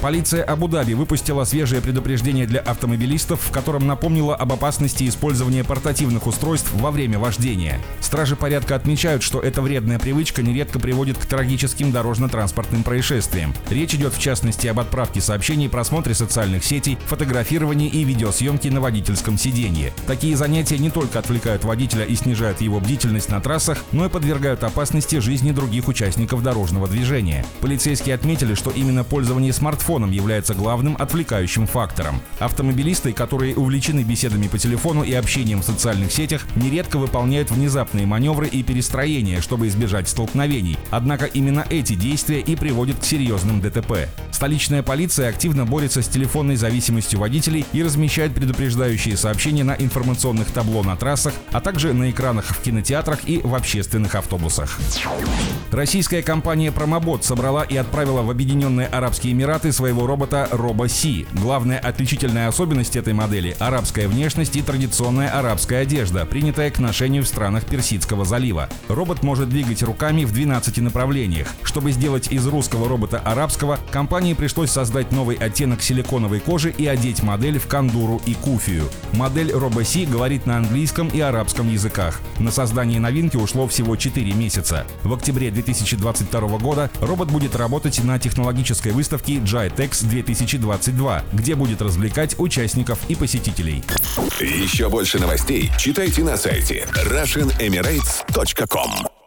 Полиция Абу-Даби выпустила свежее предупреждение для автомобилистов, в котором напомнила об опасности использования портативных устройств во время вождения. Стражи порядка отмечают, что эта вредная привычка нередко приводит к трагическим дорожно-транспортным происшествиям. Речь идет в частности об отправке сообщений, просмотре социальных сетей, фотографировании и видеосъемке на водительском сиденье. Такие занятия не только отвлекают водителя и снижают его бдительность на трассах, но и подвергают опасности жизни других участников дорожного движения. Полицейские отметили, что именно пользование смартфоном телефоном является главным отвлекающим фактором. Автомобилисты, которые увлечены беседами по телефону и общением в социальных сетях, нередко выполняют внезапные маневры и перестроения, чтобы избежать столкновений. Однако именно эти действия и приводят к серьезным ДТП. Столичная полиция активно борется с телефонной зависимостью водителей и размещает предупреждающие сообщения на информационных табло на трассах, а также на экранах в кинотеатрах и в общественных автобусах. Российская компания Промобот собрала и отправила в Объединенные Арабские Эмираты своего робота RoboC. Главная отличительная особенность этой модели – арабская внешность и традиционная арабская одежда, принятая к ношению в странах Персидского залива. Робот может двигать руками в 12 направлениях. Чтобы сделать из русского робота арабского, компании пришлось создать новый оттенок силиконовой кожи и одеть модель в кандуру и куфию. Модель RoboC говорит на английском и арабском языках. На создание новинки ушло всего 4 месяца. В октябре 2022 года робот будет работать на технологической выставке Jai Tex 2022, где будет развлекать участников и посетителей. Еще больше новостей читайте на сайте RussianEmirates.com